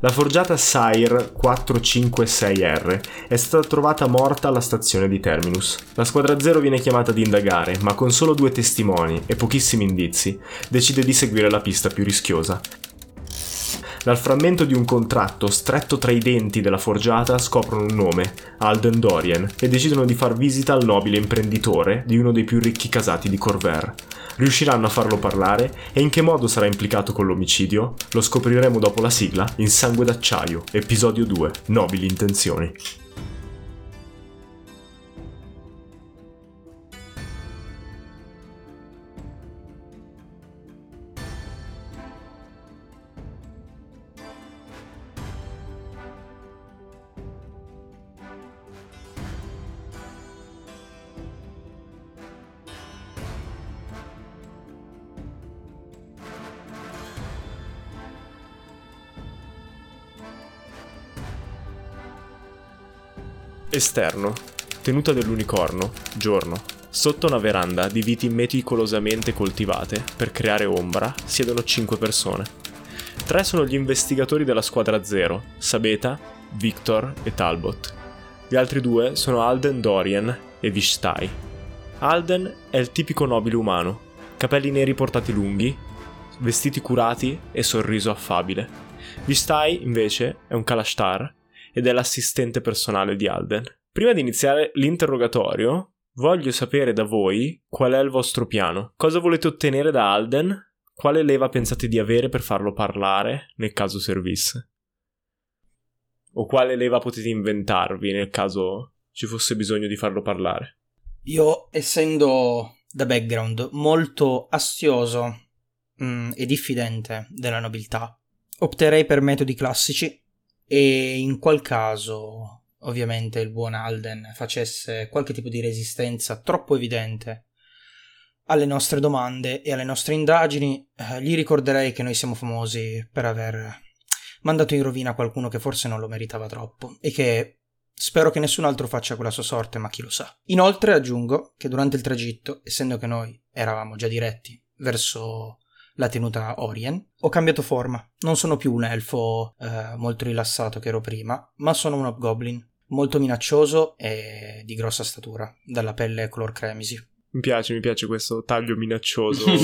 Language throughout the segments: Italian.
La forgiata Sire 456R è stata trovata morta alla stazione di Terminus. La squadra zero viene chiamata ad indagare, ma con solo due testimoni e pochissimi indizi, decide di seguire la pista più rischiosa. Dal frammento di un contratto stretto tra i denti della forgiata scoprono un nome, Alden Dorian, e decidono di far visita al nobile imprenditore di uno dei più ricchi casati di Corver. Riusciranno a farlo parlare e in che modo sarà implicato con l'omicidio? Lo scopriremo dopo la sigla in Sangue d'acciaio, episodio 2, Nobili intenzioni. Esterno. Tenuta dell'unicorno, giorno. Sotto una veranda di viti meticolosamente coltivate per creare ombra siedono cinque persone. Tre sono gli investigatori della squadra zero, Sabeta, Victor e Talbot. Gli altri due sono Alden Dorian e Vishtai. Alden è il tipico nobile umano, capelli neri portati lunghi, vestiti curati e sorriso affabile. Vishtai, invece, è un Kalashtar ed è l'assistente personale di Alden. Prima di iniziare l'interrogatorio, voglio sapere da voi qual è il vostro piano. Cosa volete ottenere da Alden? Quale leva pensate di avere per farlo parlare nel caso servisse? O quale leva potete inventarvi nel caso ci fosse bisogno di farlo parlare? Io, essendo da background molto astioso mm, e diffidente della nobiltà, opterei per metodi classici e in qual caso ovviamente il buon Alden facesse qualche tipo di resistenza troppo evidente alle nostre domande e alle nostre indagini, eh, gli ricorderei che noi siamo famosi per aver mandato in rovina qualcuno che forse non lo meritava troppo e che spero che nessun altro faccia quella sua sorte, ma chi lo sa. Inoltre aggiungo che durante il tragitto, essendo che noi eravamo già diretti verso la tenuta Orien. Ho cambiato forma, non sono più un elfo eh, molto rilassato che ero prima, ma sono un hobgoblin, molto minaccioso e di grossa statura, dalla pelle color cremisi. Mi piace, mi piace questo taglio minaccioso.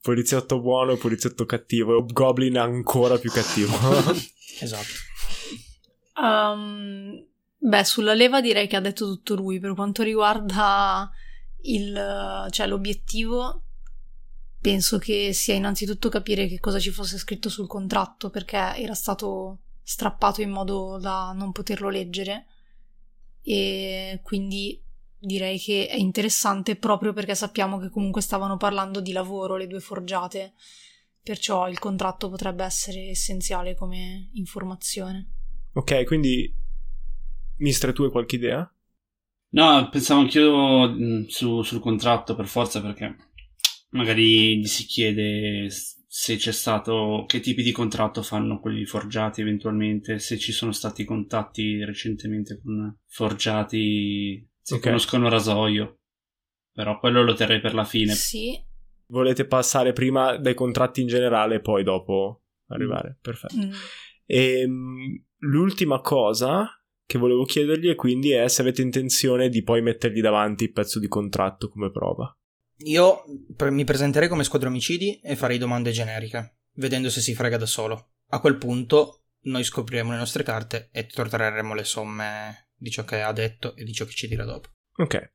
poliziotto buono e poliziotto cattivo, e hobgoblin ancora più cattivo. esatto. Um, beh, sulla leva direi che ha detto tutto lui. Per quanto riguarda il, cioè, l'obiettivo, penso che sia innanzitutto capire che cosa ci fosse scritto sul contratto perché era stato strappato in modo da non poterlo leggere. E quindi direi che è interessante proprio perché sappiamo che comunque stavano parlando di lavoro le due forgiate. Perciò il contratto potrebbe essere essenziale come informazione. Ok quindi Mistre tu hai qualche idea? No, pensavo anch'io mm, su, sul contratto per forza perché magari gli si chiede se c'è stato, che tipi di contratto fanno quelli forgiati eventualmente, se ci sono stati contatti recentemente con forgiati, se okay. conoscono rasoio. Però quello lo terrei per la fine. Sì. Volete passare prima dai contratti in generale e poi dopo arrivare. Mm. Perfetto. Mm. E ehm, l'ultima cosa che volevo chiedergli è quindi è se avete intenzione di poi mettergli davanti il pezzo di contratto come prova. Io mi presenterei come squadra omicidi e farei domande generiche, vedendo se si frega da solo. A quel punto noi scopriremo le nostre carte e torteremo le somme di ciò che ha detto e di ciò che ci dirà dopo. Ok.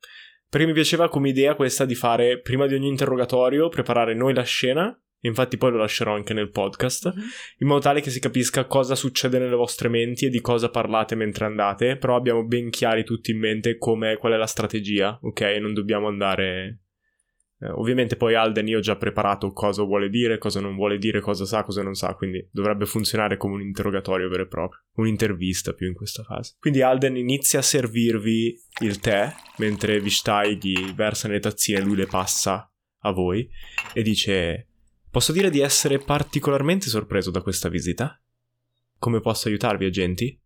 Perché mi piaceva come idea questa di fare prima di ogni interrogatorio, preparare noi la scena, infatti poi lo lascerò anche nel podcast, mm-hmm. in modo tale che si capisca cosa succede nelle vostre menti e di cosa parlate mentre andate, però abbiamo ben chiari tutti in mente come, qual è la strategia, ok? Non dobbiamo andare eh, ovviamente poi Alden io ho già preparato cosa vuole dire, cosa non vuole dire, cosa sa, cosa non sa, quindi dovrebbe funzionare come un interrogatorio vero e proprio, un'intervista più in questa fase. Quindi Alden inizia a servirvi il tè, mentre Vishtai gli versa nelle tazzine e lui le passa a voi e dice Posso dire di essere particolarmente sorpreso da questa visita? Come posso aiutarvi, agenti?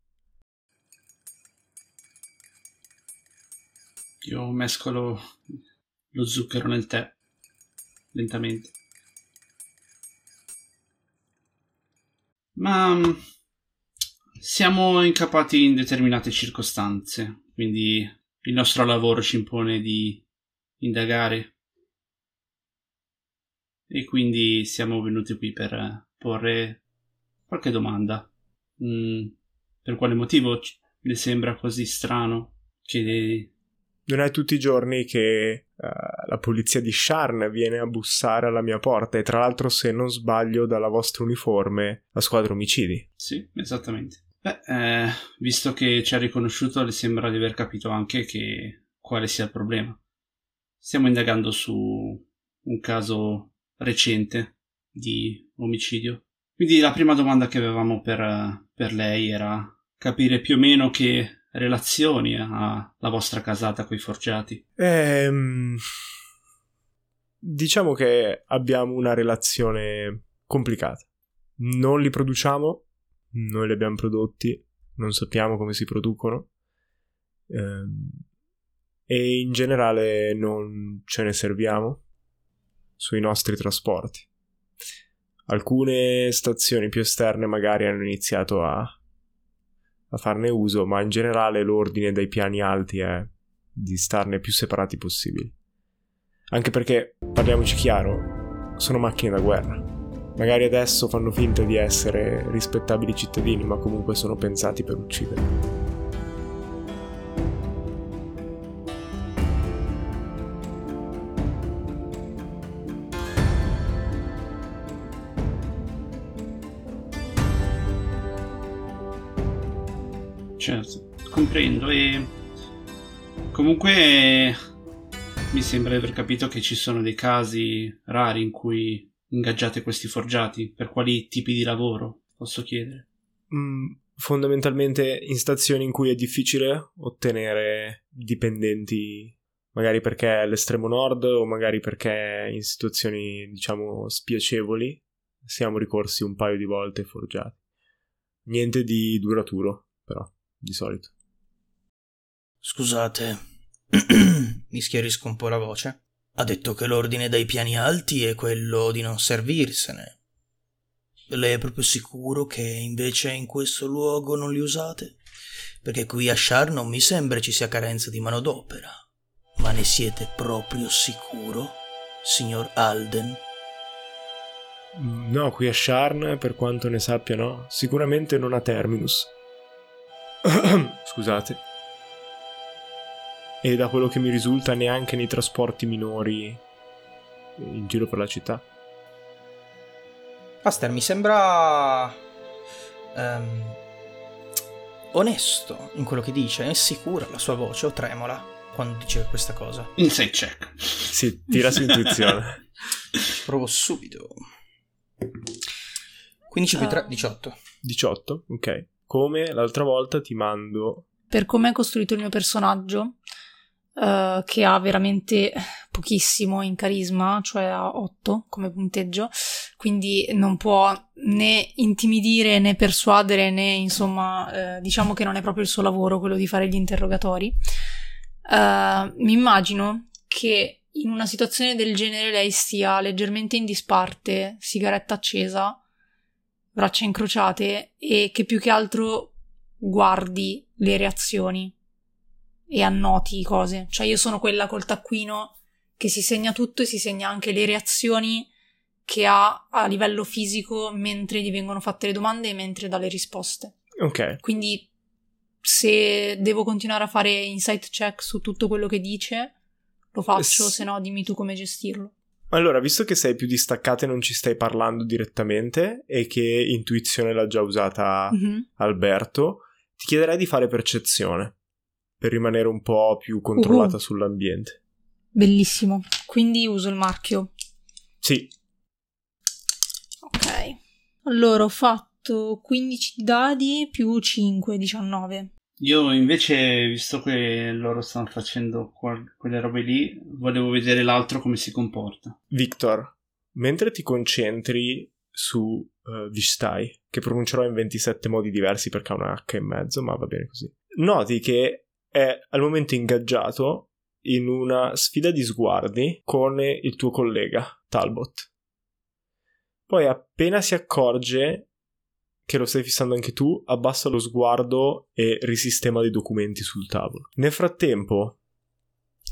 Io mescolo lo zucchero nel tè, lentamente. Ma mm, Siamo incappati in determinate circostanze, quindi il nostro lavoro ci impone di indagare. E quindi siamo venuti qui per porre qualche domanda. Mm, per quale motivo le sembra così strano che... Non è tutti i giorni che uh, la polizia di Sharn viene a bussare alla mia porta e tra l'altro se non sbaglio dalla vostra uniforme la squadra omicidi. Sì, esattamente. Beh, eh, visto che ci ha riconosciuto le sembra di aver capito anche che quale sia il problema. Stiamo indagando su un caso recente di omicidio. Quindi la prima domanda che avevamo per, per lei era capire più o meno che relazioni ha la vostra casata coi forgiati? Ehm, diciamo che abbiamo una relazione complicata. Non li produciamo, non li abbiamo prodotti, non sappiamo come si producono ehm, e in generale non ce ne serviamo sui nostri trasporti. Alcune stazioni più esterne magari hanno iniziato a a farne uso, ma in generale l'ordine dai piani alti è di starne più separati possibili. Anche perché, parliamoci chiaro, sono macchine da guerra. Magari adesso fanno finta di essere rispettabili cittadini, ma comunque sono pensati per uccidere. Certo, comprendo e comunque mi sembra di aver capito che ci sono dei casi rari in cui ingaggiate questi forgiati. Per quali tipi di lavoro, posso chiedere? Mm, fondamentalmente in stazioni in cui è difficile ottenere dipendenti, magari perché è all'estremo nord o magari perché in situazioni, diciamo, spiacevoli, siamo ricorsi un paio di volte forgiati. Niente di duraturo, però di solito. Scusate, mi schiarisco un po' la voce. Ha detto che l'ordine dai piani alti è quello di non servirsene. Lei è proprio sicuro che invece in questo luogo non li usate? Perché qui a Shar non mi sembra ci sia carenza di manodopera. Ma ne siete proprio sicuro, signor Alden? No, qui a Sharn, per quanto ne sappia, no. Sicuramente non a Terminus. Scusate. E da quello che mi risulta neanche nei trasporti minori in giro per la città. Aster mi sembra um, onesto in quello che dice, è sicura la sua voce o tremola quando dice questa cosa. Insight check. Sì, tira su intuizione. Provo subito. 15 più 3, 18. 18, ok come l'altra volta ti mando... Per come è costruito il mio personaggio, uh, che ha veramente pochissimo in carisma, cioè ha 8 come punteggio, quindi non può né intimidire né persuadere né insomma uh, diciamo che non è proprio il suo lavoro quello di fare gli interrogatori. Uh, mi immagino che in una situazione del genere lei stia leggermente in disparte, sigaretta accesa, braccia incrociate e che più che altro guardi le reazioni e annoti cose. Cioè io sono quella col taccuino che si segna tutto e si segna anche le reazioni che ha a livello fisico mentre gli vengono fatte le domande e mentre dà le risposte. Ok. Quindi se devo continuare a fare insight check su tutto quello che dice, lo faccio, S- se no dimmi tu come gestirlo. Allora, visto che sei più distaccata e non ci stai parlando direttamente e che intuizione l'ha già usata mm-hmm. Alberto, ti chiederei di fare percezione per rimanere un po' più controllata uh-huh. sull'ambiente. Bellissimo. Quindi uso il marchio. Sì. Ok. Allora ho fatto 15 dadi più 5, 19. Io invece, visto che loro stanno facendo quelle robe lì, volevo vedere l'altro come si comporta. Victor, mentre ti concentri su uh, Vistai, che pronuncerò in 27 modi diversi perché ha una H in mezzo, ma va bene così, noti che è al momento ingaggiato in una sfida di sguardi con il tuo collega Talbot. Poi appena si accorge che lo stai fissando anche tu, abbassa lo sguardo e risistema dei documenti sul tavolo. Nel frattempo,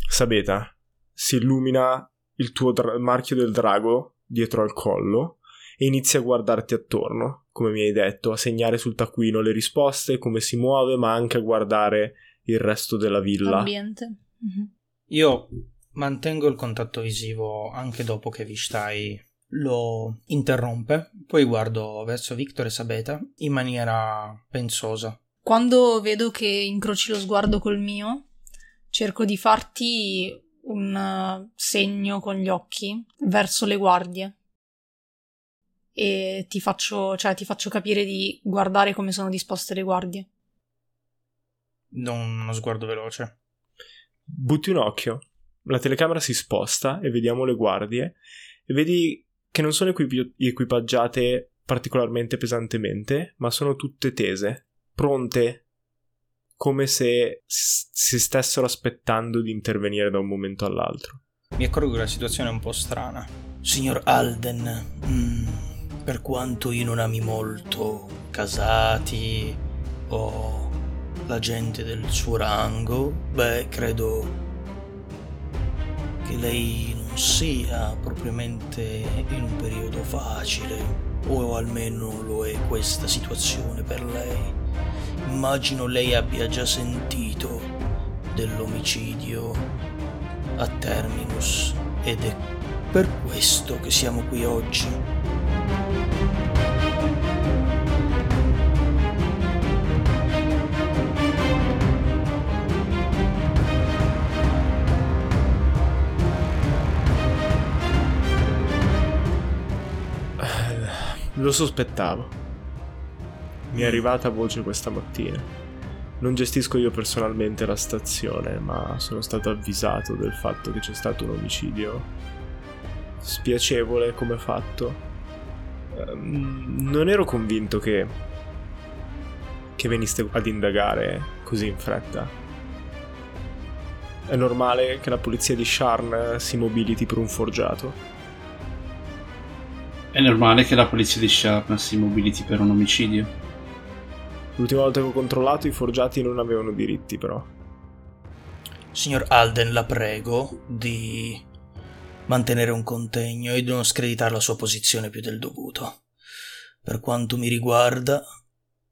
Sabeta si illumina il tuo dra- marchio del drago dietro al collo e inizia a guardarti attorno, come mi hai detto, a segnare sul taccuino le risposte, come si muove, ma anche a guardare il resto della villa. L'ambiente. Mhm. Io mantengo il contatto visivo anche dopo che Vishtai lo interrompe, poi guardo verso Victor e Sabeta in maniera pensosa. Quando vedo che incroci lo sguardo col mio, cerco di farti un eh, segno con gli occhi verso le guardie. E ti faccio, cioè, ti faccio capire di guardare come sono disposte le guardie. Do uno sguardo veloce. Butti un occhio. La telecamera si sposta e vediamo le guardie e vedi che non sono equipi- equipaggiate particolarmente pesantemente, ma sono tutte tese, pronte, come se s- si stessero aspettando di intervenire da un momento all'altro. Mi accorgo che la situazione è un po' strana. Signor Alden, mm, per quanto io non ami molto casati o la gente del suo rango, beh, credo che lei sia propriamente in un periodo facile, o almeno lo è questa situazione per lei. Immagino lei abbia già sentito dell'omicidio a Terminus ed è per questo che siamo qui oggi. Lo sospettavo. Mi è arrivata voce questa mattina. Non gestisco io personalmente la stazione, ma sono stato avvisato del fatto che c'è stato un omicidio spiacevole come fatto. Ehm, Non ero convinto che che veniste ad indagare così in fretta. È normale che la polizia di Sharn si mobiliti per un forgiato. È normale che la polizia di Sharn si mobiliti per un omicidio. L'ultima volta che ho controllato i forgiati non avevano diritti, però. Signor Alden, la prego di mantenere un contegno e di non screditare la sua posizione più del dovuto. Per quanto mi riguarda,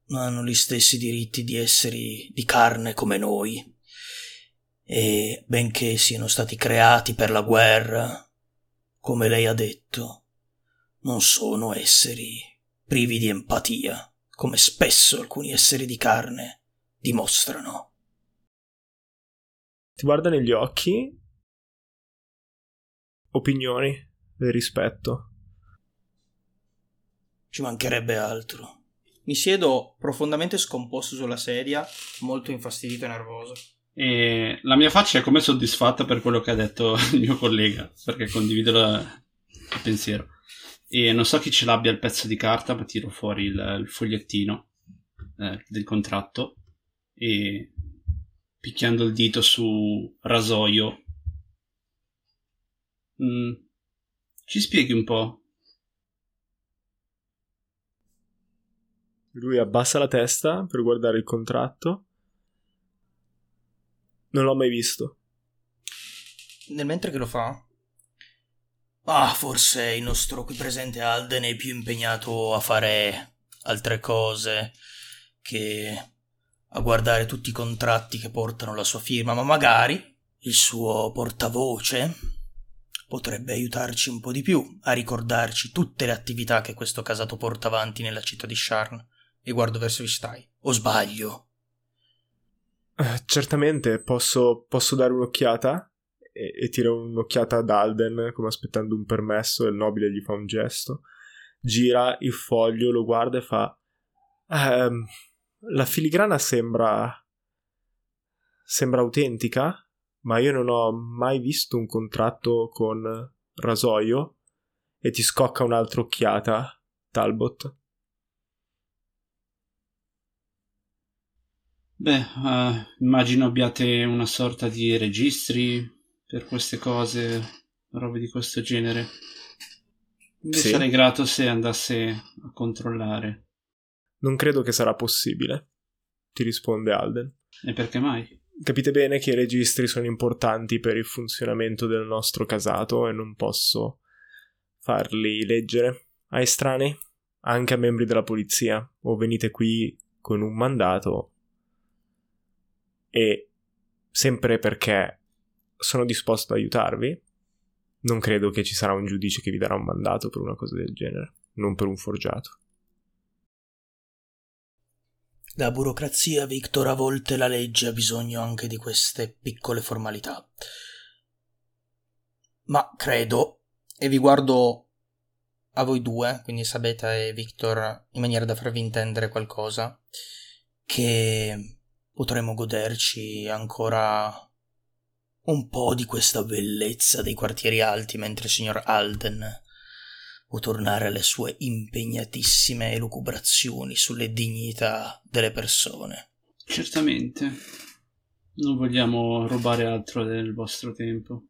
hanno gli stessi diritti di essere di carne come noi. E benché siano stati creati per la guerra, come lei ha detto, non sono esseri privi di empatia, come spesso alcuni esseri di carne dimostrano. Ti guarda negli occhi. Opinioni del rispetto. Ci mancherebbe altro. Mi siedo profondamente scomposto sulla sedia, molto infastidito e nervoso. E la mia faccia è come soddisfatta per quello che ha detto il mio collega, perché condivido la- il pensiero. E non so chi ce l'abbia il pezzo di carta, ma tiro fuori il, il fogliettino eh, del contratto e picchiando il dito su rasoio. Mm, ci spieghi un po'? Lui abbassa la testa per guardare il contratto. Non l'ho mai visto. Nel mentre che lo fa, ah, forse il nostro qui presente Alden è più impegnato a fare altre cose che a guardare tutti i contratti che portano la sua firma, ma magari il suo portavoce potrebbe aiutarci un po' di più a ricordarci tutte le attività che questo casato porta avanti nella città di Sharn. E guardo verso Vistai. O sbaglio? Eh, certamente posso, posso dare un'occhiata. E, e tiro un'occhiata ad Alden come aspettando un permesso e il nobile gli fa un gesto. Gira il foglio, lo guarda e fa... "Ehm, la filigrana sembra... sembra autentica, ma io non ho mai visto un contratto con rasoio. E ti scocca un'altra occhiata, Talbot. Beh, eh, immagino abbiate una sorta di registri per queste cose, robe di questo genere. Mi Sì. sarei grato se andasse a controllare. Non credo che sarà possibile, ti risponde Alden. E perché mai? Capite bene che i registri sono importanti per il funzionamento del nostro casato e non posso farli leggere a estranei, anche a membri della polizia, o venite qui con un mandato e sempre perché sono disposto ad aiutarvi, non credo che ci sarà un giudice che vi darà un mandato per una cosa del genere, non per un forgiato. La burocrazia, Victor, a volte la legge ha bisogno anche di queste piccole formalità. Ma credo, e vi guardo a voi due, quindi Sabeta e Victor, in maniera da farvi intendere qualcosa, che potremo goderci ancora un po' di questa bellezza dei quartieri alti mentre il signor Alden può tornare alle sue impegnatissime elucubrazioni sulle dignità delle persone. Certamente. Non vogliamo rubare altro del vostro tempo.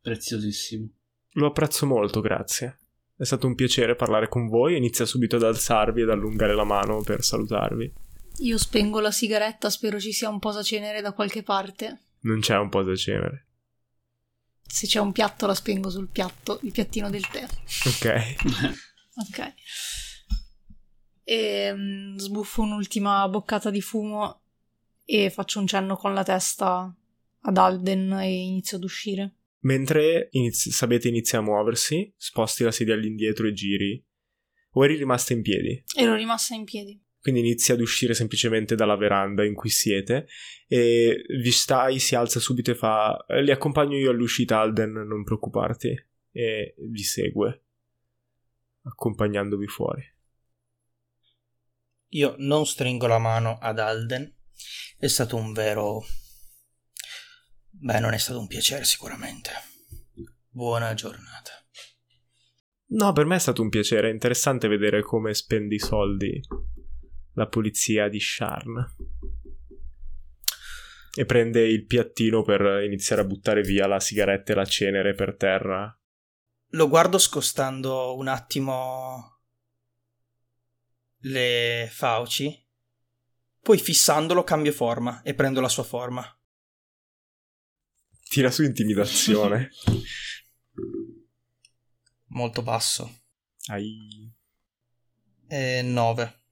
Preziosissimo. Lo apprezzo molto, grazie. È stato un piacere parlare con voi. Inizia subito ad alzarvi ed allungare la mano per salutarvi. Io spengo la sigaretta, spero ci sia un posacenere da qualche parte. Non c'è un posacenere. Se c'è un piatto la spengo sul piatto, il piattino del tè. Ok. ok. E mm, sbuffo un'ultima boccata di fumo e faccio un cenno con la testa ad Alden e inizio ad uscire. Mentre inizi- Sabete inizia a muoversi, sposti la sedia all'indietro e giri. O eri rimasta in piedi? Ero rimasta in piedi. Quindi inizia ad uscire semplicemente dalla veranda in cui siete e Vistai si alza subito e fa li accompagno io all'uscita Alden, non preoccuparti e vi segue accompagnandovi fuori. Io non stringo la mano ad Alden. È stato un vero... Beh, non è stato un piacere sicuramente. Buona giornata. No, per me è stato un piacere, è interessante vedere come spendi i soldi la polizia di Sharn. E prende il piattino per iniziare a buttare via la sigaretta e la cenere per terra. Lo guardo scostando un attimo le fauci. Poi fissandolo cambio forma e prendo la sua forma. Tira su intimidazione. Molto basso. Ai. E 9.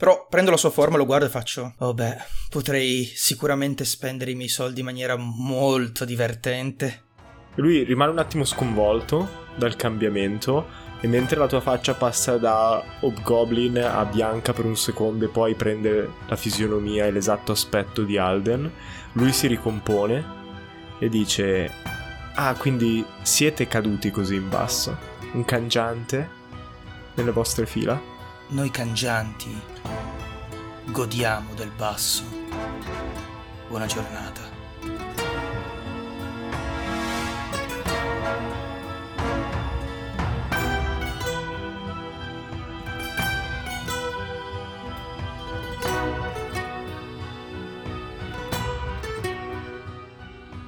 Però prendo la sua forma, lo guardo e faccio: Oh beh, potrei sicuramente spendere i miei soldi in maniera molto divertente. Lui rimane un attimo sconvolto dal cambiamento e mentre la tua faccia passa da Hobgoblin a bianca per un secondo e poi prende la fisionomia e l'esatto aspetto di Alden, lui si ricompone e dice Ah, quindi siete caduti così in basso? Un cangiante nelle vostre fila? Noi cangianti godiamo del basso. Buona giornata.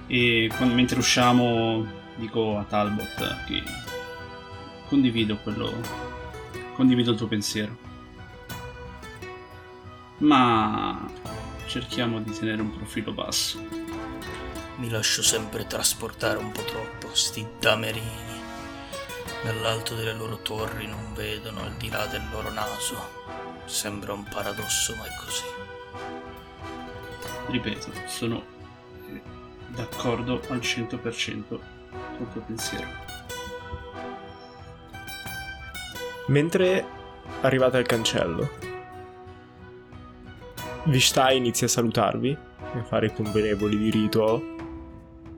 E quando, mentre usciamo dico a Talbot che condivido quello condivido il tuo pensiero ma cerchiamo di tenere un profilo basso Mi lascio sempre trasportare un po' troppo, sti damerini. Dall'alto delle loro torri non vedono al di là del loro naso. Sembra un paradosso, ma è così. ripeto sono eh, d'accordo al 100% col tuo pensiero Mentre arrivate al cancello, Vishtai inizia a salutarvi e a fare i convenevoli di rito,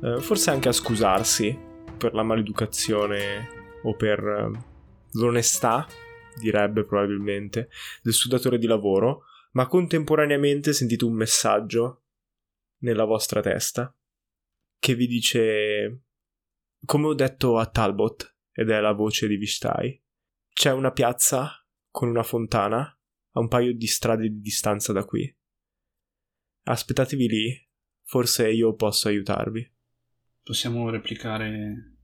eh, forse anche a scusarsi per la maleducazione o per eh, l'onestà, direbbe probabilmente, del suo datore di lavoro, ma contemporaneamente sentite un messaggio nella vostra testa che vi dice, come ho detto a Talbot, ed è la voce di Vishtai, c'è una piazza con una fontana a un paio di strade di distanza da qui. Aspettatevi lì, forse io posso aiutarvi. possiamo replicare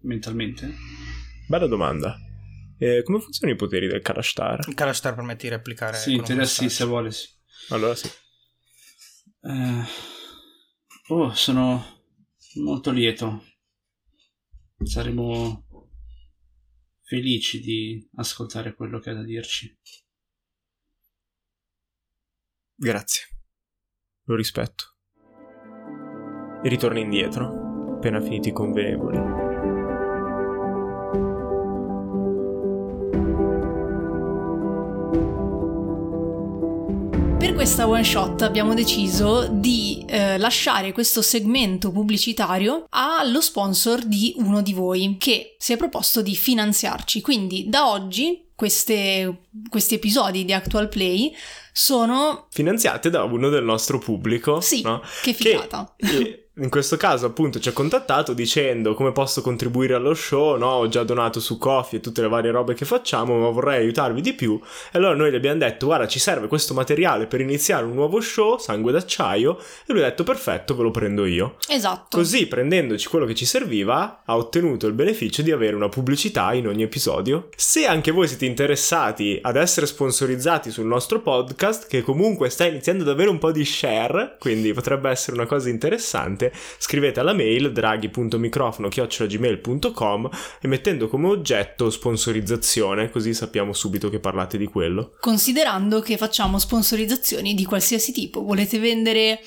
mentalmente Bella domanda. Eh, come funzionano i poteri del Karastar? Il Kalastar permette di replicare. Sì, teoria sì, se vuole sì. Allora sì. Eh, oh, sono molto lieto. Saremo felici di ascoltare quello che ha da dirci. Grazie. Lo rispetto. E ritorna indietro, appena finiti i convenevoli. Questa one shot abbiamo deciso di eh, lasciare questo segmento pubblicitario allo sponsor di uno di voi che si è proposto di finanziarci. Quindi da oggi queste- questi episodi di Actual Play sono... Finanziate da uno del nostro pubblico. Sì, no? che figata. eh, in questo caso appunto ci ha contattato dicendo come posso contribuire allo show, no? Ho già donato su Coffee e tutte le varie robe che facciamo, ma vorrei aiutarvi di più. E allora noi gli abbiamo detto, guarda, ci serve questo materiale per iniziare un nuovo show, Sangue d'acciaio, e lui ha detto, perfetto, ve lo prendo io. Esatto. Così, prendendoci quello che ci serviva, ha ottenuto il beneficio di avere una pubblicità in ogni episodio. Se anche voi siete interessati ad essere sponsorizzati sul nostro podcast, che comunque sta iniziando ad avere un po' di share, quindi potrebbe essere una cosa interessante, scrivete alla mail draghi.microfono.gmail.com e mettendo come oggetto sponsorizzazione, così sappiamo subito che parlate di quello. Considerando che facciamo sponsorizzazioni di qualsiasi tipo, volete vendere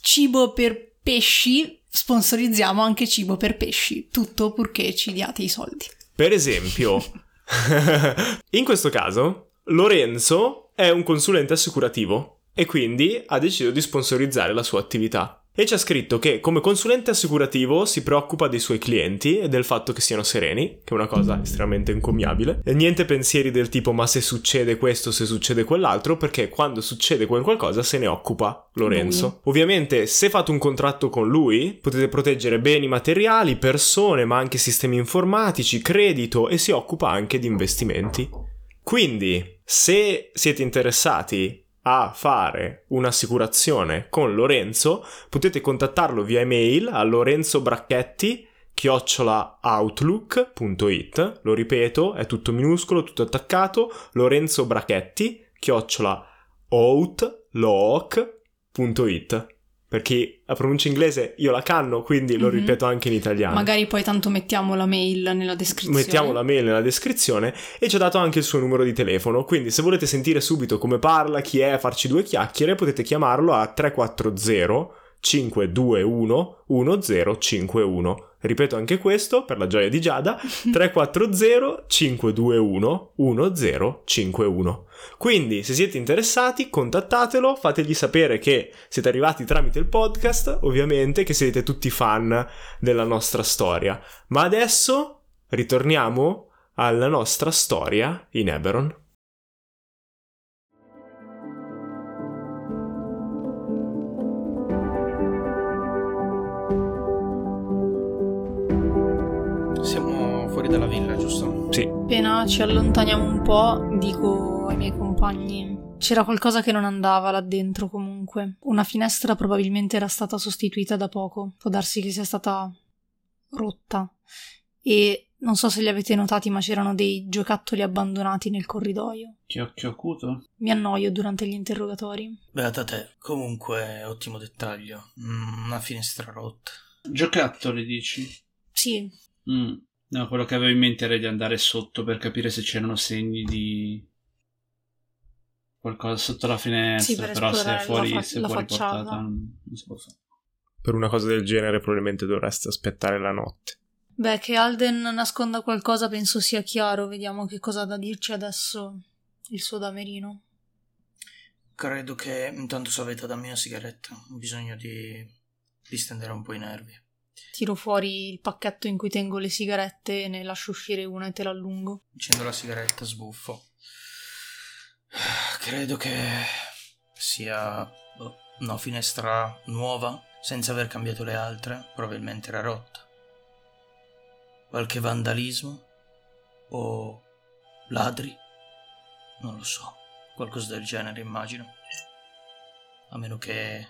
cibo per pesci, sponsorizziamo anche cibo per pesci, tutto purché ci diate i soldi. Per esempio, in questo caso, Lorenzo è un consulente assicurativo e quindi ha deciso di sponsorizzare la sua attività. E ci ha scritto che come consulente assicurativo si preoccupa dei suoi clienti e del fatto che siano sereni, che è una cosa estremamente encomiabile. E niente pensieri del tipo ma se succede questo, se succede quell'altro, perché quando succede quel qualcosa se ne occupa Lorenzo. Ovviamente se fate un contratto con lui potete proteggere beni materiali, persone, ma anche sistemi informatici, credito e si occupa anche di investimenti. Quindi, se siete interessati a fare un'assicurazione con Lorenzo, potete contattarlo via email a lorenzobracchetti chiocciolaoutlook.it lo ripeto, è tutto minuscolo, tutto attaccato. Lorenzo Bracchetti chiocciola outlook.it perché la pronuncia inglese io la canno, quindi lo Mhm. ripeto anche in italiano. Magari poi tanto mettiamo la mail nella descrizione. Mettiamo la mail nella descrizione e ci ha dato anche il suo numero di telefono, quindi se volete sentire subito come parla, chi è, farci due chiacchiere, potete chiamarlo a 340 521 1051. Ripeto anche questo per la gioia di Giada, 340 521 1051. Quindi, se siete interessati, contattatelo, fategli sapere che siete arrivati tramite il podcast, ovviamente che siete tutti fan della nostra storia. Ma adesso ritorniamo alla nostra storia in Eberon. Siamo fuori dalla villa, giusto? Sì, Appena ci allontaniamo un po', dico ai miei compagni. C'era qualcosa che non andava là dentro comunque. Una finestra probabilmente era stata sostituita da poco. Può darsi che sia stata rotta. E non so se li avete notati, ma c'erano dei giocattoli abbandonati nel corridoio. Che occhio acuto. Mi annoio durante gli interrogatori. Beata te. Comunque, ottimo dettaglio. Mm, una finestra rotta. Giocattoli, dici? Sì, Mm. No, quello che avevo in mente era di andare sotto per capire se c'erano segni di qualcosa sotto la finestra, Sì, per però se è fuori, la fa- se è la fuori facciata. portata non, non si può fare. per una cosa del genere probabilmente dovreste aspettare la notte. Beh, che Alden nasconda qualcosa penso sia chiaro. Vediamo che cosa ha da dirci adesso il suo damerino. Credo che intanto se avete da me una sigaretta, ho bisogno di distendere un po' i nervi. Tiro fuori il pacchetto in cui tengo le sigarette ne lascio uscire una e te l'allungo. Accendo la sigaretta, sbuffo. Credo che sia boh, una finestra nuova, senza aver cambiato le altre, probabilmente era rotta. Qualche vandalismo? O ladri? Non lo so, qualcosa del genere immagino. A meno che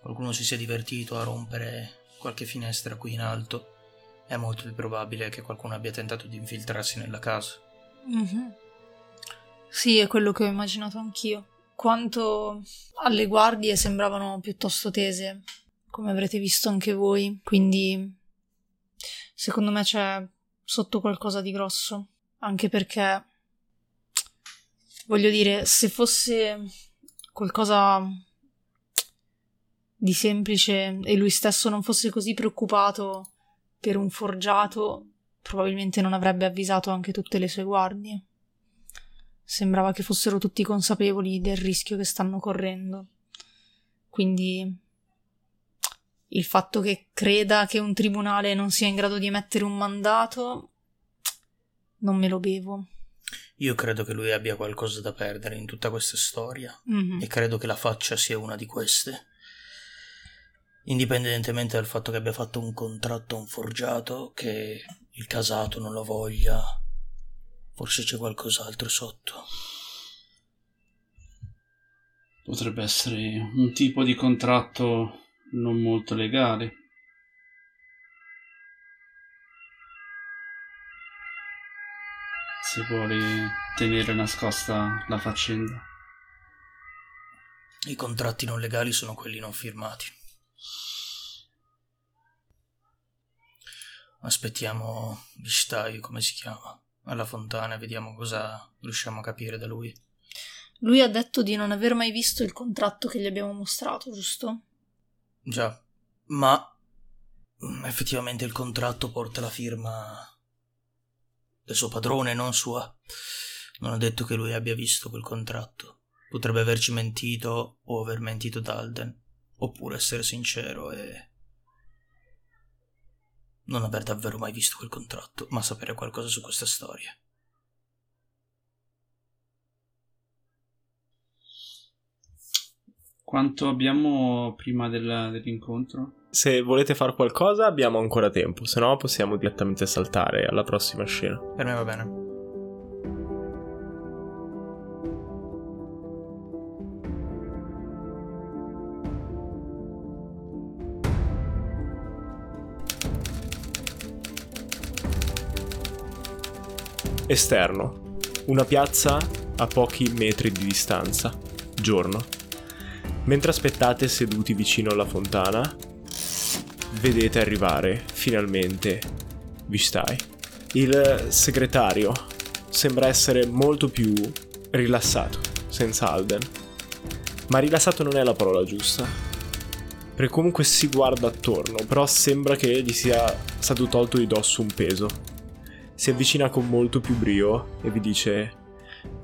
qualcuno si sia divertito a rompere qualche finestra qui in alto, è molto più probabile che qualcuno abbia tentato di infiltrarsi nella casa. Mhm. Sì, è quello che ho immaginato anch'io. Quanto alle guardie sembravano piuttosto tese, come avrete visto anche voi, quindi secondo me c'è sotto qualcosa di grosso, anche perché voglio dire, se fosse qualcosa di semplice e lui stesso non fosse così preoccupato per un forgiato, probabilmente non avrebbe avvisato anche tutte le sue guardie. Sembrava che fossero tutti consapevoli del rischio che stanno correndo. Quindi il fatto che creda che un tribunale non sia in grado di emettere un mandato non me lo bevo. Io credo che lui abbia qualcosa da perdere in tutta questa storia Mhm. e credo che la faccia sia una di queste. Indipendentemente dal fatto che abbia fatto un contratto a un forgiato, che il casato non lo voglia, forse c'è qualcos'altro sotto. Potrebbe essere un tipo di contratto non molto legale. Se vuole tenere nascosta la faccenda. I contratti non legali sono quelli non firmati. Aspettiamo Vishtai, come si chiama, alla fontana e vediamo cosa riusciamo a capire da lui. Lui ha detto di non aver mai visto il contratto che gli abbiamo mostrato, giusto? Già, ma effettivamente il contratto porta la firma del suo padrone, non sua. Non ha detto che lui abbia visto quel contratto. Potrebbe averci mentito o aver mentito Dalden, oppure essere sincero e non aver davvero mai visto quel contratto, ma sapere qualcosa su questa storia. Quanto abbiamo prima del- dell'incontro? Se volete fare qualcosa abbiamo ancora tempo, se no possiamo direttamente saltare alla prossima scena. Per me va bene. Esterno. Una piazza a pochi metri di distanza. Giorno. Mentre aspettate seduti vicino alla fontana, vedete arrivare finalmente Vistai. Il segretario sembra essere molto più rilassato, senza Alden. Ma rilassato non è la parola giusta. Perché comunque si guarda attorno, però sembra che gli sia stato tolto di dosso un peso. Si avvicina con molto più brio e vi dice: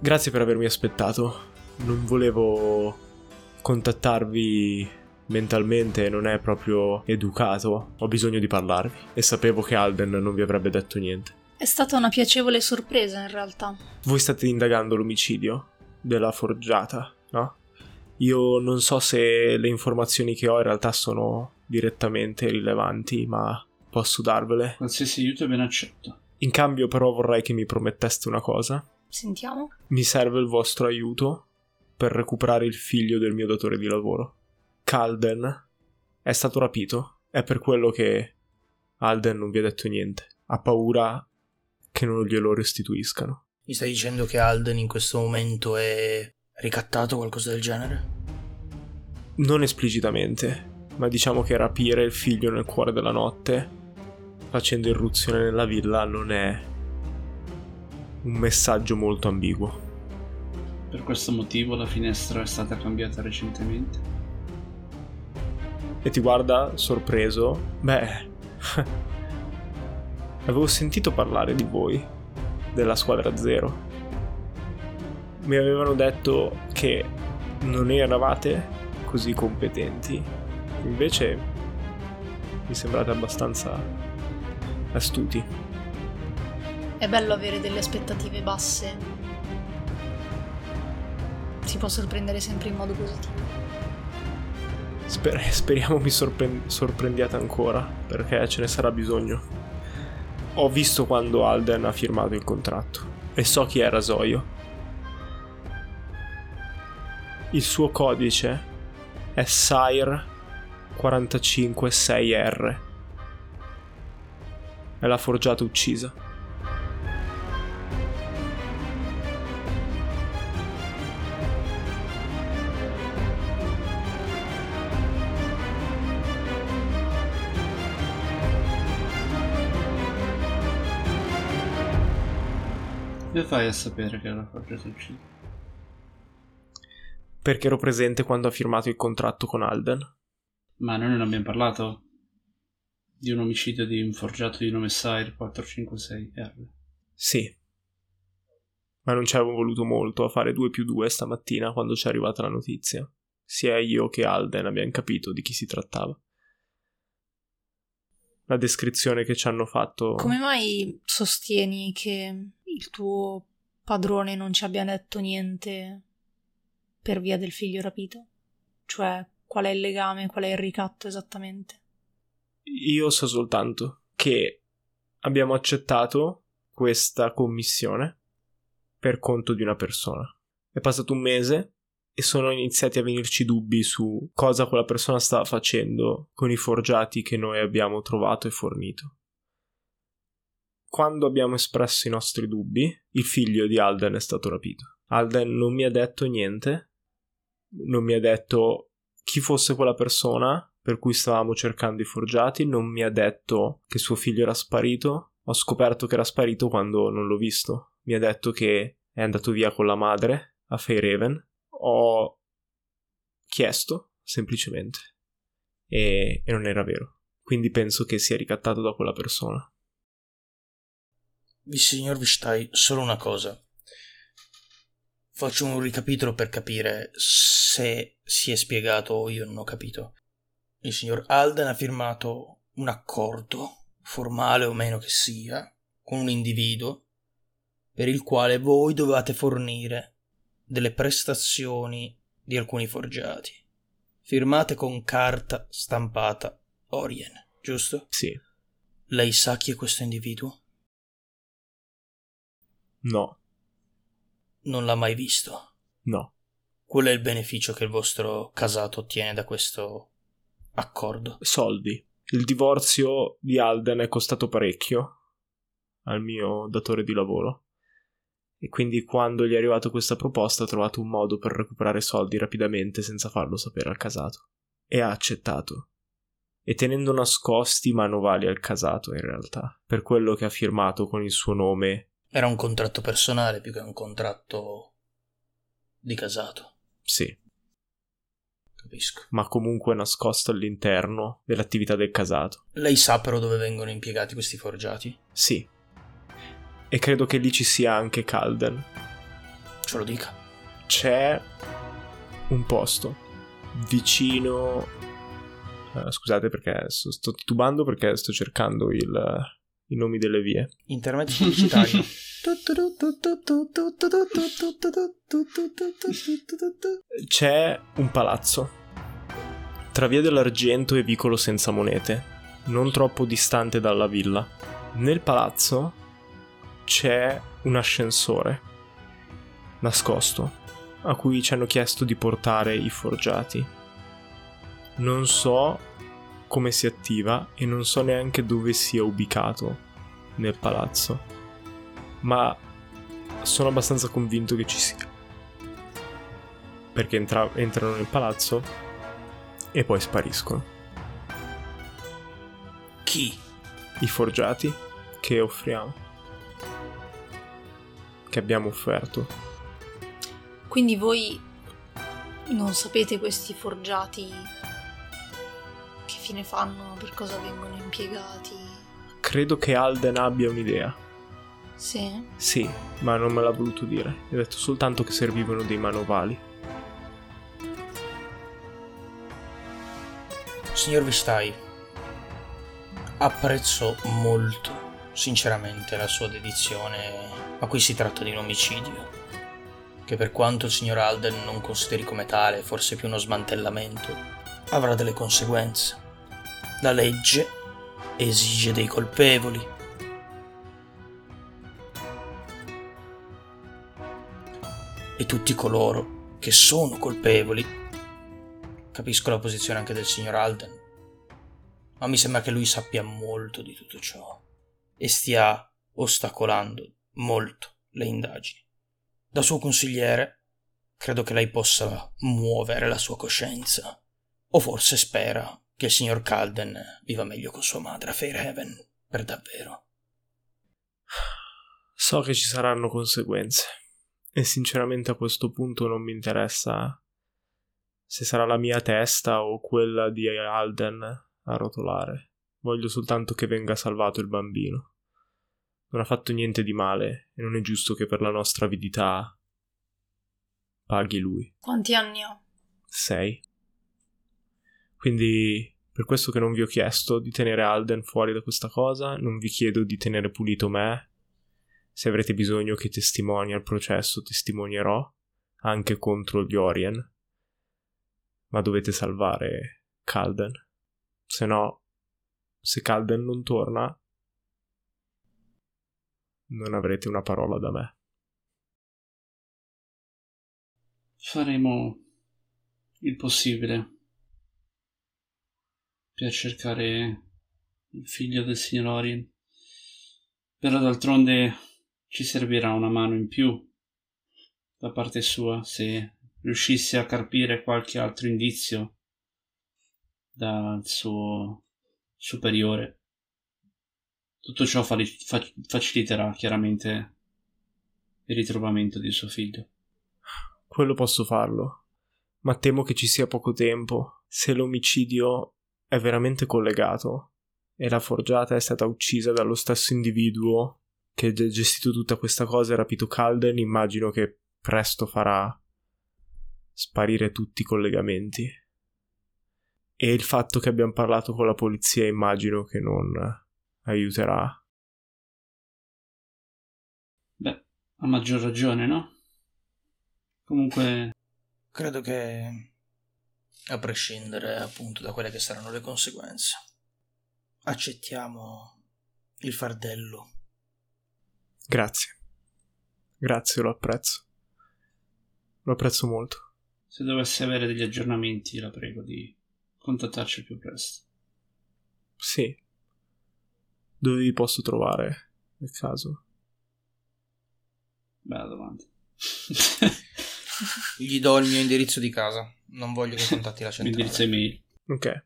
Grazie per avermi aspettato. Non volevo contattarvi mentalmente, non è proprio educato. Ho bisogno di parlarvi. E sapevo che Alden non vi avrebbe detto niente. È stata una piacevole sorpresa, in realtà. Voi state indagando l'omicidio della forgiata, no? Io non so se le informazioni che ho in realtà sono direttamente rilevanti, ma posso darvele. Qualsiasi aiuto è ben accetto. In cambio, però, vorrei che mi prometteste una cosa. Sentiamo. Mi serve il vostro aiuto per recuperare il figlio del mio datore di lavoro. Calden è stato rapito. È per quello che Alden non vi ha detto niente. Ha paura che non glielo restituiscano. Mi stai dicendo che Alden in questo momento è ricattato o qualcosa del genere? Non esplicitamente, ma diciamo che rapire il figlio nel cuore della notte, facendo irruzione nella villa, non è un messaggio molto ambiguo. Per questo motivo la finestra è stata cambiata recentemente. E ti guarda sorpreso. Beh, avevo sentito parlare di voi, della squadra zero. Mi avevano detto che non eravate così competenti. Invece mi sembrate abbastanza astuti. È bello avere delle aspettative basse. Si può sorprendere sempre in modo positivo. Sper- speriamo mi sorpre- sorprendiate ancora, perché ce ne sarà bisogno. Ho visto quando Alden ha firmato il contratto e so chi è Rasoio. Il suo codice è SIRE 456R e l'ha forgiata uccisa. Come fai a sapere che la forgiata uccisa? Perché ero presente quando ha firmato il contratto con Alden. Ma noi non abbiamo parlato di un omicidio di un forgiato di nome Sire 456R. Sì. Ma non ci avevo voluto molto a fare 2 più 2 stamattina quando ci è arrivata la notizia. Sia io che Alden abbiamo capito di chi si trattava. La descrizione che ci hanno fatto. Come mai sostieni che il tuo padrone non ci abbia detto niente per via del figlio rapito? Cioè, qual è il legame, qual è il ricatto esattamente? Io so soltanto che abbiamo accettato questa commissione per conto di una persona. È passato un mese e sono iniziati a venirci dubbi su cosa quella persona stava facendo con i forgiati che noi abbiamo trovato e fornito. Quando abbiamo espresso i nostri dubbi, il figlio di Alden è stato rapito. Alden non mi ha detto niente, non mi ha detto chi fosse quella persona per cui stavamo cercando i forgiati, non mi ha detto che suo figlio era sparito. Ho scoperto che era sparito quando non l'ho visto. Mi ha detto che è andato via con la madre a Fairhaven. Ho chiesto semplicemente e, e non era vero. Quindi penso che sia ricattato da quella persona. Signor Vishtai, solo una cosa. Faccio un ricapitolo per capire se si è spiegato o io non ho capito. Il signor Alden ha firmato un accordo, formale o meno che sia, con un individuo per il quale voi dovevate fornire delle prestazioni di alcuni forgiati, firmate con carta stampata Orien, giusto? Sì. Lei sa chi è questo individuo? No. Non l'ha mai visto. No. Qual è il beneficio che il vostro casato ottiene da questo accordo? Soldi. Il divorzio di Alden è costato parecchio al mio datore di lavoro. E quindi quando gli è arrivata questa proposta ha trovato un modo per recuperare soldi rapidamente senza farlo sapere al casato. E ha accettato. E tenendo nascosti i manovali al casato in realtà, per quello che ha firmato con il suo nome era un contratto personale più che un contratto di casato. Sì. Capisco. Ma comunque nascosto all'interno dell'attività del casato. Lei sa però dove vengono impiegati questi forgiati? Sì. E credo che lì ci sia anche Calden. Ce lo dica. C'è un posto vicino. Uh, scusate perché sto titubando perché sto cercando il, i nomi delle vie. Intermezzo pubblicitario. C'è un palazzo tra via dell'argento e vicolo senza monete, non troppo distante dalla villa. Nel palazzo c'è un ascensore nascosto a cui ci hanno chiesto di portare i forgiati. Non so come si attiva e non so neanche dove sia ubicato nel palazzo, ma sono abbastanza convinto che ci sia. Perché entra- entrano nel palazzo e poi spariscono. Chi? I forgiati che offriamo. Che abbiamo offerto. Quindi voi non sapete questi forgiati che fine fanno, per cosa vengono impiegati? Credo che Alden abbia un'idea. Sì? Sì, ma non me l'ha voluto dire. Mi ha detto soltanto che servivano dei manovali. Signor Vistai, apprezzo molto, sinceramente, la sua dedizione a cui si tratta di un omicidio, che per quanto il signor Alden non consideri come tale, forse più uno smantellamento, avrà delle conseguenze. La legge esige dei colpevoli. E tutti coloro che sono colpevoli. Capisco la posizione anche del signor Alden, ma mi sembra che lui sappia molto di tutto ciò e stia ostacolando molto le indagini. Da suo consigliere, credo che lei possa muovere la sua coscienza, o forse spera che il signor Calden viva meglio con sua madre a Fairhaven, per davvero. So che ci saranno conseguenze. E sinceramente a questo punto non mi interessa se sarà la mia testa o quella di Alden a rotolare. Voglio soltanto che venga salvato il bambino. Non ha fatto niente di male e non è giusto che per la nostra avidità paghi lui. Quanti anni ha? Sei. Quindi per questo che non vi ho chiesto di tenere Alden fuori da questa cosa, non vi chiedo di tenere pulito me. Se avrete bisogno che testimoni al processo, testimonierò, anche contro gli Orien. Ma dovete salvare Calden. Se no, se Calden non torna, non avrete una parola da me. Faremo il possibile per cercare il figlio del signor Orien. Però d'altronde ci servirà una mano in più da parte sua se riuscisse a carpire qualche altro indizio dal suo superiore. Tutto ciò fa- fa- faciliterà chiaramente il ritrovamento di suo figlio. Quello posso farlo, ma temo che ci sia poco tempo. Se l'omicidio è veramente collegato e la forgiata è stata uccisa dallo stesso individuo che ha gestito tutta questa cosa e rapito Calden, immagino che presto farà sparire tutti i collegamenti. E il fatto che abbiamo parlato con la polizia immagino che non aiuterà. Beh, a maggior ragione, no? Comunque... Credo che a prescindere appunto da quelle che saranno le conseguenze. Accettiamo il fardello. Grazie. Grazie, lo apprezzo. Lo apprezzo molto. Se dovessi avere degli aggiornamenti, la prego di contattarci il più presto. Sì. Dove vi posso trovare, nel caso? Bella domanda. Gli do il mio indirizzo di casa. Non voglio che contatti la centrale. Indirizzo email. Ok.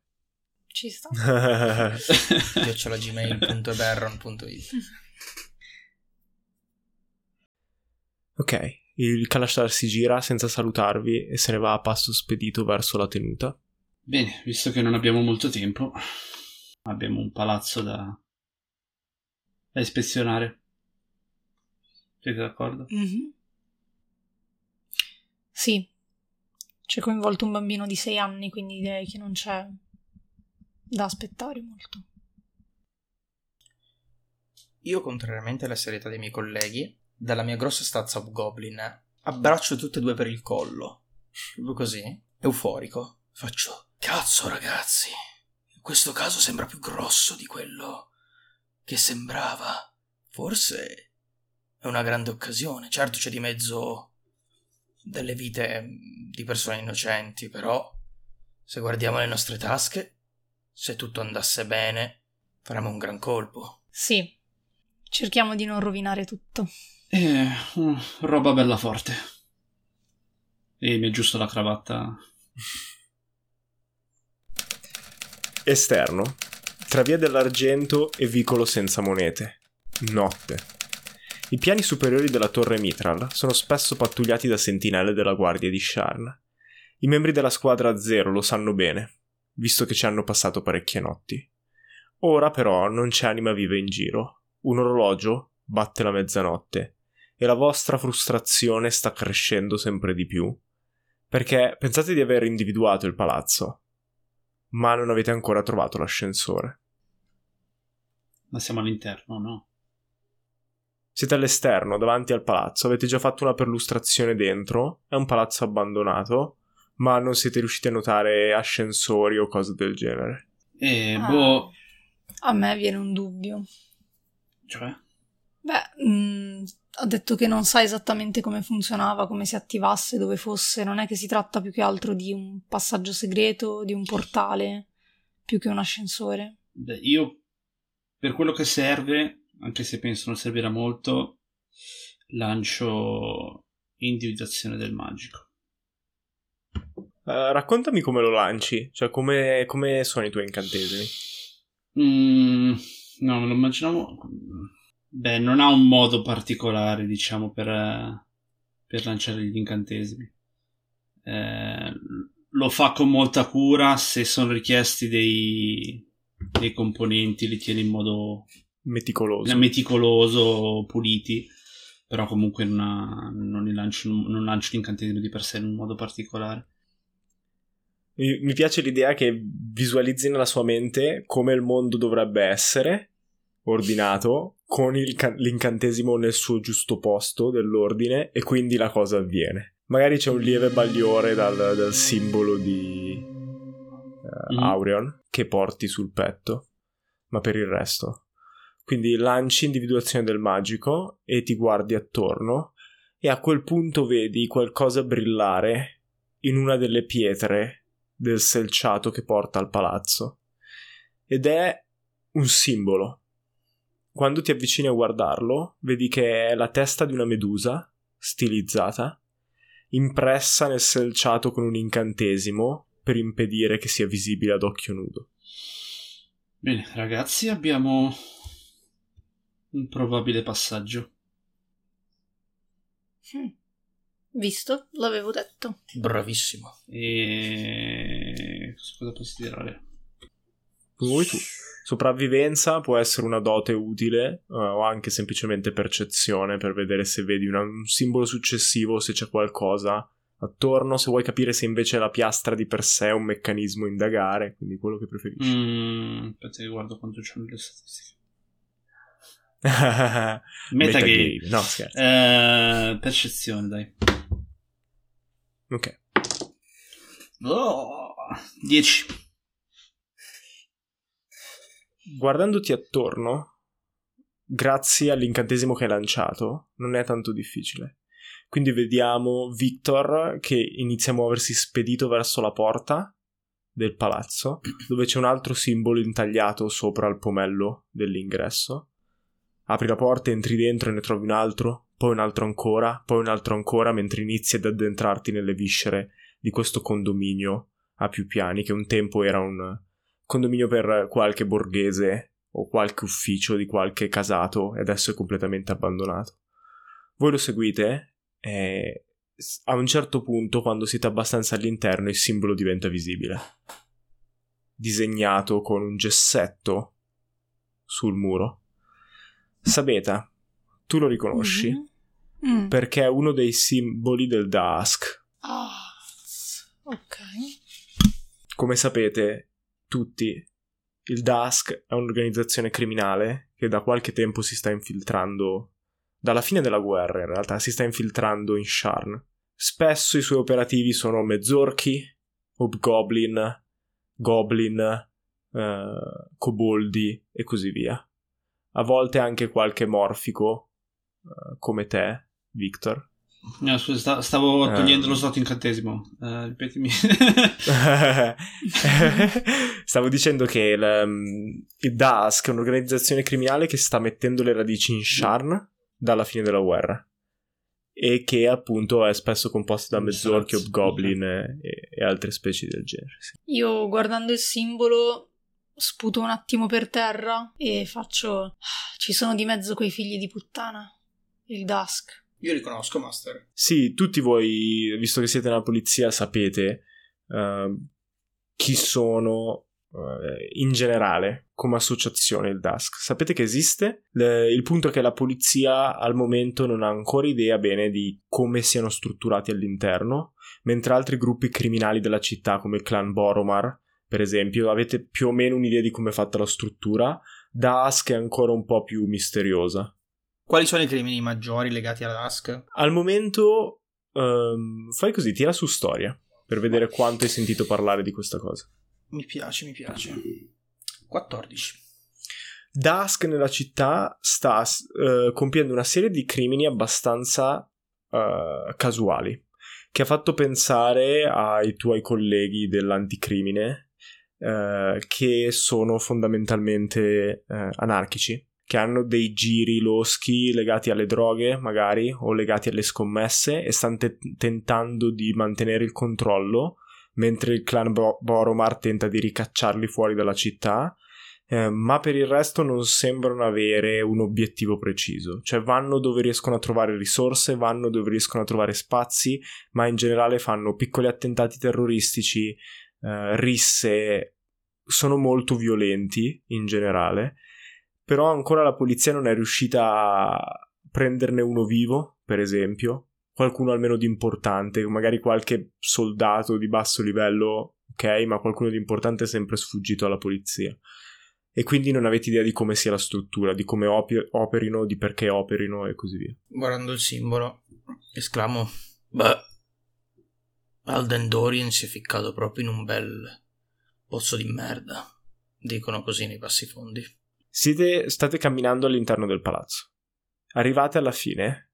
Ci sta. chiocciolagmail.eberron.it ok. Il Kalashtar si gira senza salutarvi e se ne va a passo spedito verso la tenuta. Bene, visto che non abbiamo molto tempo, abbiamo un palazzo da, da ispezionare. Siete d'accordo? Mhm. Sì, c'è coinvolto un bambino di sei anni, quindi direi che non c'è da aspettare molto. Io, contrariamente alla serietà dei miei colleghi, dalla mia grossa stazza Hobgoblin, abbraccio tutte e due per il collo. Proprio così, euforico. Faccio, cazzo ragazzi, in questo caso sembra più grosso di quello che sembrava. Forse è una grande occasione. Certo c'è di mezzo delle vite di persone innocenti, però se guardiamo le nostre tasche, se tutto andasse bene, faremo un gran colpo. Sì, cerchiamo di non rovinare tutto. E uh, roba bella forte. E mi aggiusto la cravatta. Esterno. Tra via dell'argento e vicolo senza monete. Notte. I piani superiori della torre Mitral sono spesso pattugliati da sentinelle della guardia di Sharn. I membri della squadra zero lo sanno bene, visto che ci hanno passato parecchie notti. Ora però non c'è anima viva in giro. Un orologio batte la mezzanotte e la vostra frustrazione sta crescendo sempre di più. Perché pensate di aver individuato il palazzo, ma non avete ancora trovato l'ascensore. Ma siamo all'interno, no? Siete all'esterno, davanti al palazzo, avete già fatto una perlustrazione dentro, è un palazzo abbandonato, ma non siete riusciti a notare ascensori o cose del genere. E Ah. boh. A me viene un dubbio. Cioè? Beh, mm, ha detto che non sa esattamente come funzionava, come si attivasse, dove fosse. Non è che si tratta più che altro di un passaggio segreto, di un portale, più che un ascensore. Beh, io per quello che serve, anche se penso non servirà molto, lancio individuazione del magico. Eh, raccontami come lo lanci, cioè come, come sono i tuoi incantesimi. Mm, no, me lo immaginavo. Beh, non ha un modo particolare, diciamo, per, eh, per lanciare gli incantesimi. Eh, lo fa con molta cura, se sono richiesti dei, dei componenti li tiene in modo Meticoloso. meticoloso, puliti, però comunque non, ha- non, li lancio, non lancio l'incantesimo di per sé in un modo particolare. Mi piace l'idea che visualizzi nella sua mente come il mondo dovrebbe essere, ordinato, con il ca- l'incantesimo nel suo giusto posto dell'ordine, e quindi la cosa avviene. Magari c'è un lieve bagliore dal, dal simbolo di Mhm. Aureon che porti sul petto, ma per il resto. Quindi lanci individuazione del magico e ti guardi attorno, e a quel punto vedi qualcosa brillare in una delle pietre del selciato che porta al palazzo. Ed è un simbolo. Quando ti avvicini a guardarlo, vedi che è la testa di una medusa, stilizzata, impressa nel selciato con un incantesimo per impedire che sia visibile ad occhio nudo. Bene, ragazzi, abbiamo un probabile passaggio. Hm. Visto? L'avevo detto. Bravissimo. E cosa posso tirare? Vuoi tu? Sopravvivenza può essere una dote utile eh, o anche semplicemente percezione per vedere se vedi una- un simbolo successivo, se c'è qualcosa attorno, se vuoi capire se invece la piastra di per sé è un meccanismo indagare, quindi quello che preferisci. Mm, aspetta che guardo quanto c'hanno le statistiche. Metagame. Metagame. No, scherzo. Eh, percezione, dai. Ok. Oh, 10. Guardandoti attorno, grazie all'incantesimo che hai lanciato, non è tanto difficile. Quindi vediamo Victor che inizia a muoversi spedito verso la porta del palazzo, dove c'è un altro simbolo intagliato sopra il pomello dell'ingresso. Apri la porta, entri dentro e ne trovi un altro, poi un altro ancora, poi un altro ancora, mentre inizi ad addentrarti nelle viscere di questo condominio a più piani, che un tempo era un condominio per qualche borghese o qualche ufficio di qualche casato e adesso è completamente abbandonato. Voi lo seguite e a un certo punto, quando siete abbastanza all'interno, il simbolo diventa visibile. Disegnato con un gessetto sul muro. Sabeta, tu lo riconosci Mhm. Mm. perché è uno dei simboli del Dask. Ah, ok. Come sapete, tutti, il Dask è un'organizzazione criminale che da qualche tempo si sta infiltrando, dalla fine della guerra in realtà, si sta infiltrando in Sharn. Spesso i suoi operativi sono mezzorchi, hobgoblin, goblin, eh, coboldi e così via. A volte anche qualche morfico, eh, come te, Victor. No, scusa, sta- stavo Eh. togliendo lo slot incantesimo. Eh, ripetimi. Stavo dicendo che il, um, il Dask è un'organizzazione criminale che sta mettendo le radici in Sharn dalla fine della guerra e che appunto è spesso composta da mezzorchi, hobgoblin e, e altre specie del genere. sì. Io guardando il simbolo sputo un attimo per terra e faccio... "Ah, Ci sono di mezzo quei figli di puttana. Il Dusk. Io li conosco, Master. Sì, tutti voi, visto che siete nella polizia, sapete ehm, chi sono eh, in generale come associazione il DASC. Sapete che esiste? Le- il punto è che la polizia al momento non ha ancora idea bene di come siano strutturati all'interno, mentre altri gruppi criminali della città, come il clan Boromar, per esempio, avete più o meno un'idea di come è fatta la struttura. DASC è ancora un po' più misteriosa. Quali sono i crimini maggiori legati alla Dusk? Al momento ehm, fai così, tira su storia per vedere quanto hai sentito parlare di questa cosa. Mi piace, mi piace. 14. Dusk nella città sta eh, compiendo una serie di crimini abbastanza eh, casuali che ha fatto pensare ai tuoi colleghi dell'anticrimine eh, che sono fondamentalmente anarchici che hanno dei giri loschi legati alle droghe, magari, o legati alle scommesse, e stanno te- tentando di mantenere il controllo, mentre il clan Bo- Boromar tenta di ricacciarli fuori dalla città. eh, ma per il resto non sembrano avere un obiettivo preciso, cioè vanno dove riescono a trovare risorse, vanno dove riescono a trovare spazi, ma in generale fanno piccoli attentati terroristici, eh, risse, sono molto violenti in generale, però ancora la polizia non è riuscita a prenderne uno vivo, per esempio, qualcuno almeno di importante, magari qualche soldato di basso livello, ok, ma qualcuno di importante è sempre sfuggito alla polizia e quindi non avete idea di come sia la struttura, di come op- operino, di perché operino e così via. Guardando il simbolo, esclamo: Beh, Alden Dorian si è ficcato proprio in un bel pozzo di merda. Dicono così nei passi fondi. Siete, state camminando all'interno del palazzo. Arrivate alla fine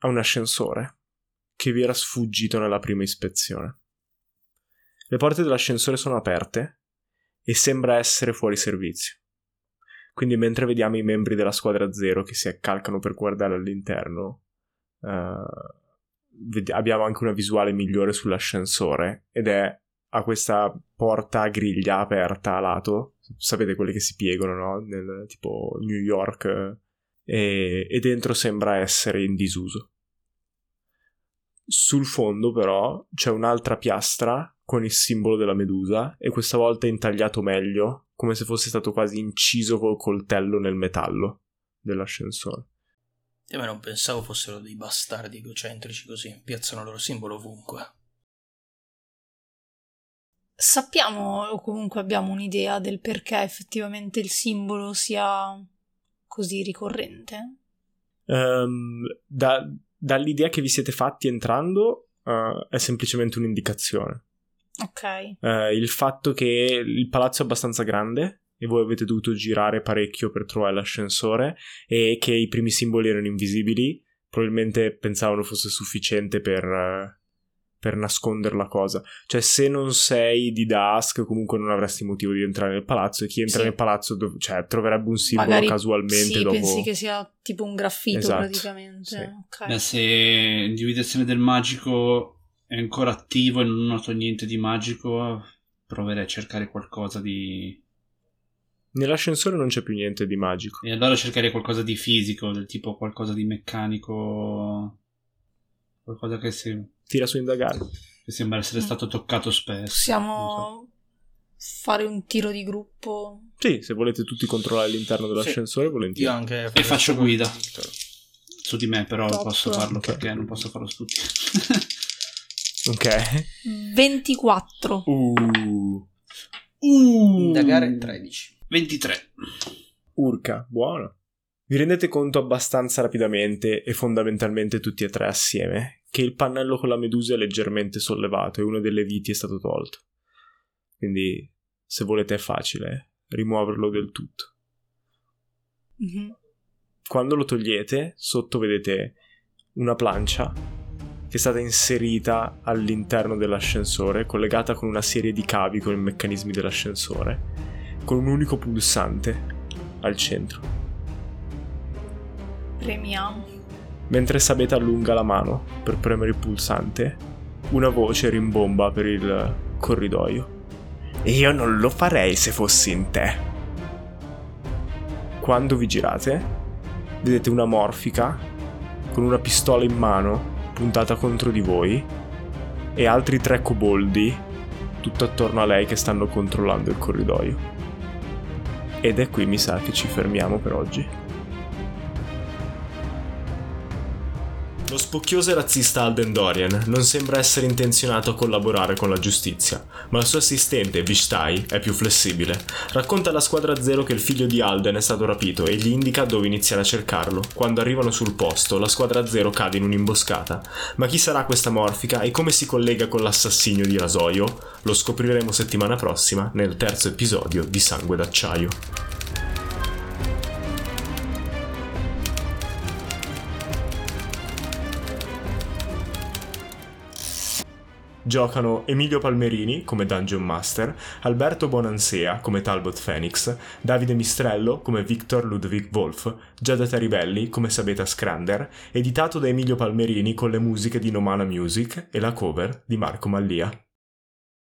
a un ascensore che vi era sfuggito nella prima ispezione. Le porte dell'ascensore sono aperte e sembra essere fuori servizio. Quindi mentre vediamo i membri della squadra zero che si accalcano per guardare all'interno, uh, abbiamo anche una visuale migliore sull'ascensore ed è a questa porta a griglia aperta a lato, sapete quelle che si piegano, no? Nel tipo New York, e, e dentro sembra essere in disuso. Sul fondo però c'è un'altra piastra con il simbolo della medusa e questa volta intagliato meglio come se fosse stato quasi inciso col coltello nel metallo dell'ascensore. E ma non pensavo fossero dei bastardi egocentrici così, piazzano il loro simbolo ovunque. Sappiamo o comunque abbiamo un'idea del perché effettivamente il simbolo sia così ricorrente? Um, da, dall'idea che vi siete fatti entrando uh, è semplicemente un'indicazione. Ok. Uh, il fatto che il palazzo è abbastanza grande e voi avete dovuto girare parecchio per trovare l'ascensore e che i primi simboli erano invisibili, probabilmente pensavano fosse sufficiente per, uh, per nascondere la cosa. Cioè, se non sei di Dusk, comunque non avresti motivo di entrare nel palazzo. E chi entra sì. nel palazzo dov- cioè, troverebbe un simbolo Magari casualmente. Sì, dopo... pensi che sia tipo un graffito esatto. praticamente. Sì. Okay. Beh, se l'individuazione del magico è ancora attivo e non noto niente di magico, proverei a cercare qualcosa di. Nell'ascensore non c'è più niente di magico. E allora cercherei qualcosa di fisico, del tipo qualcosa di meccanico. Qualcosa che si. Tira su indagare. Che sembra essere Mm. stato toccato spesso. Possiamo fare un tiro di gruppo? Sì, se volete tutti controllare l'interno dell'ascensore, Io volentieri. anche E faccio guida. Victor. Su di me, però Top. posso farlo Ok. perché non posso farlo su tutti. Ok. 24. Uh. Indagare 13. 23. Urca, buono. Vi rendete conto abbastanza rapidamente e fondamentalmente tutti e tre assieme che il pannello con la medusa è leggermente sollevato e una delle viti è stato tolto. Quindi, se volete è facile rimuoverlo del tutto. Mhm. Quando lo togliete, sotto vedete una plancia che è stata inserita all'interno dell'ascensore, collegata con una serie di cavi con i meccanismi dell'ascensore, con un unico pulsante al centro. Premiamo. Mentre Sabeta allunga la mano per premere il pulsante, una voce rimbomba per il corridoio. Io non lo farei se fossi in te. Quando vi girate, vedete una morfica con una pistola in mano puntata contro di voi e altri tre coboldi tutto attorno a lei che stanno controllando il corridoio. Ed è qui mi sa che ci fermiamo per oggi. Lo spocchioso e razzista Alden Dorian non sembra essere intenzionato a collaborare con la giustizia, ma il suo assistente, Vishtai, è più flessibile. Racconta alla squadra zero che il figlio di Alden è stato rapito e gli indica dove iniziare a cercarlo. Quando arrivano sul posto, la squadra zero cade in un'imboscata. Ma chi sarà questa morfica e come si collega con l'assassinio di Rasoio? Lo scopriremo settimana prossima nel terzo episodio di Sangue d'acciaio. Giocano Emilio Palmerini come Dungeon Master, Alberto Bonansea come Talbot Phoenix, Davide Mistrello come Victor Ludwig Wolf, Giada Taribelli come Sabeta Scrander, editato da Emilio Palmerini con le musiche di Nomana Music e la cover di Marco Mallia.